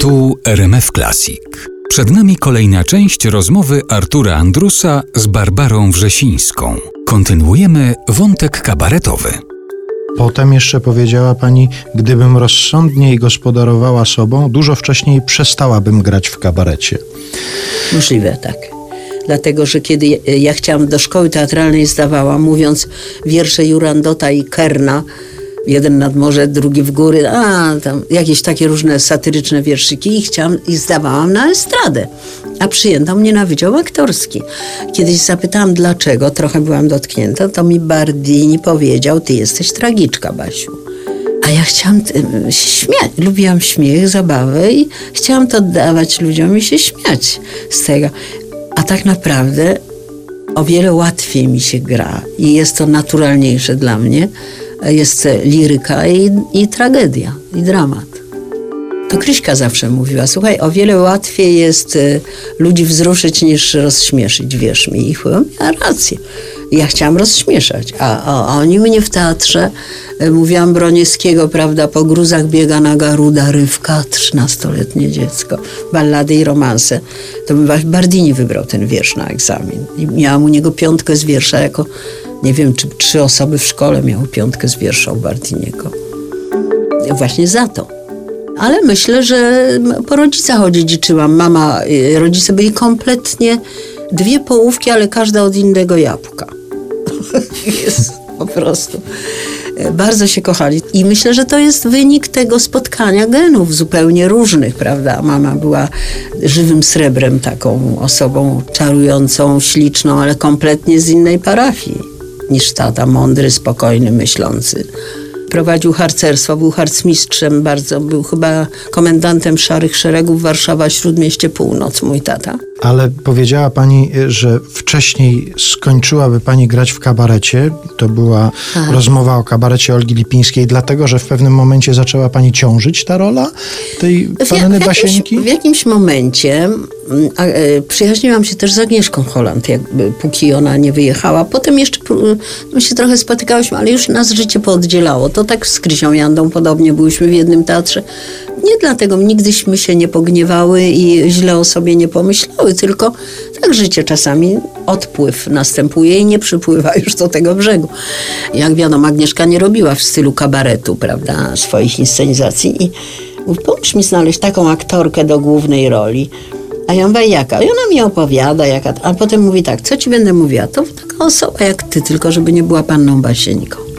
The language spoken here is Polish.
Tu RMF Classic. Przed nami kolejna część rozmowy Artura Andrusa z Barbarą Wrzesińską. Kontynuujemy wątek kabaretowy. Potem jeszcze powiedziała pani, gdybym rozsądniej gospodarowała sobą, dużo wcześniej przestałabym grać w kabarecie. Możliwe, tak. Dlatego, że kiedy ja- ja chciałam do szkoły teatralnej zdawałam, mówiąc wiersze Jurandota i Kerna, jeden nad morze, drugi w góry, a tam jakieś takie różne satyryczne wierszyki i chciałam i zdawałam na estradę. A przyjęto mnie na wydział aktorski. Kiedyś zapytałam dlaczego, trochę byłam dotknięta, to mi Bardini powiedział, ty jesteś tragiczka, Basiu. A ja chciałam się śmiać. Lubiłam śmiech, zabawę i chciałam to dawać ludziom i się śmiać z tego. A tak naprawdę o wiele łatwiej mi się gra i jest to naturalniejsze dla mnie. Jest liryka i, i tragedia, i dramat. To Kryśka zawsze mówiła, słuchaj, o wiele łatwiej jest y, ludzi wzruszyć niż rozśmieszyć, wierz mi. I chyba miała rację. Ja chciałam rozśmieszać, a, a, oni mnie w teatrze, y, mówiłam Broniewskiego, prawda, po gruzach biega na garuda rywka, trzynastoletnie dziecko, ballady i romanse. To bym Bardini wybrał ten wiersz na egzamin. I miałam u niego piątkę z wiersza, jako, nie wiem, czy trzy osoby w szkole miały piątkę z wiersza u Bardiniego. Właśnie za to. Ale myślę, że po rodzicach odziedziczyłam. Mama, y, rodzice byli kompletnie dwie połówki, ale każda od innego jabłka. jest po prostu. E, Bardzo się kochali. I myślę, że to jest wynik tego spotkania genów zupełnie różnych, prawda? Mama była żywym srebrem, taką osobą czarującą, śliczną, ale kompletnie z innej parafii niż tata, mądry, spokojny, myślący. Prowadził harcerstwo, był harcmistrzem bardzo, był chyba komendantem Szarych Szeregów Warszawa, Śródmieście Północ, mój tata. Ale powiedziała pani, że wcześniej skończyłaby pani grać w kabarecie. To była Tak. rozmowa o kabarecie Olgi Lipińskiej, dlatego że w pewnym momencie zaczęła pani ciążyć ta rola tej W, panny w, jakimś, w jakimś momencie mm, a, e, przyjaźniłam się też z Agnieszką Holland, jakby, póki ona nie wyjechała. Potem jeszcze my się trochę spotykałyśmy, ale już nas życie pooddzielało. To tak z Krysią Jandą podobnie byłyśmy w jednym teatrze. Nie dlatego nigdyśmy się nie pogniewały i źle o sobie nie pomyślały, tylko tak życie czasami odpływ następuje i nie przypływa już do tego brzegu. Jak wiadomo, Agnieszka nie robiła w stylu kabaretu, prawda, swoich inscenizacji i pomóż mi znaleźć taką aktorkę do głównej roli. A ja mówię, jaka? I ona mi opowiada, jaka. A potem mówi tak, co ci będę mówiła? To taka osoba jak ty, tylko żeby nie była panną Basieńką.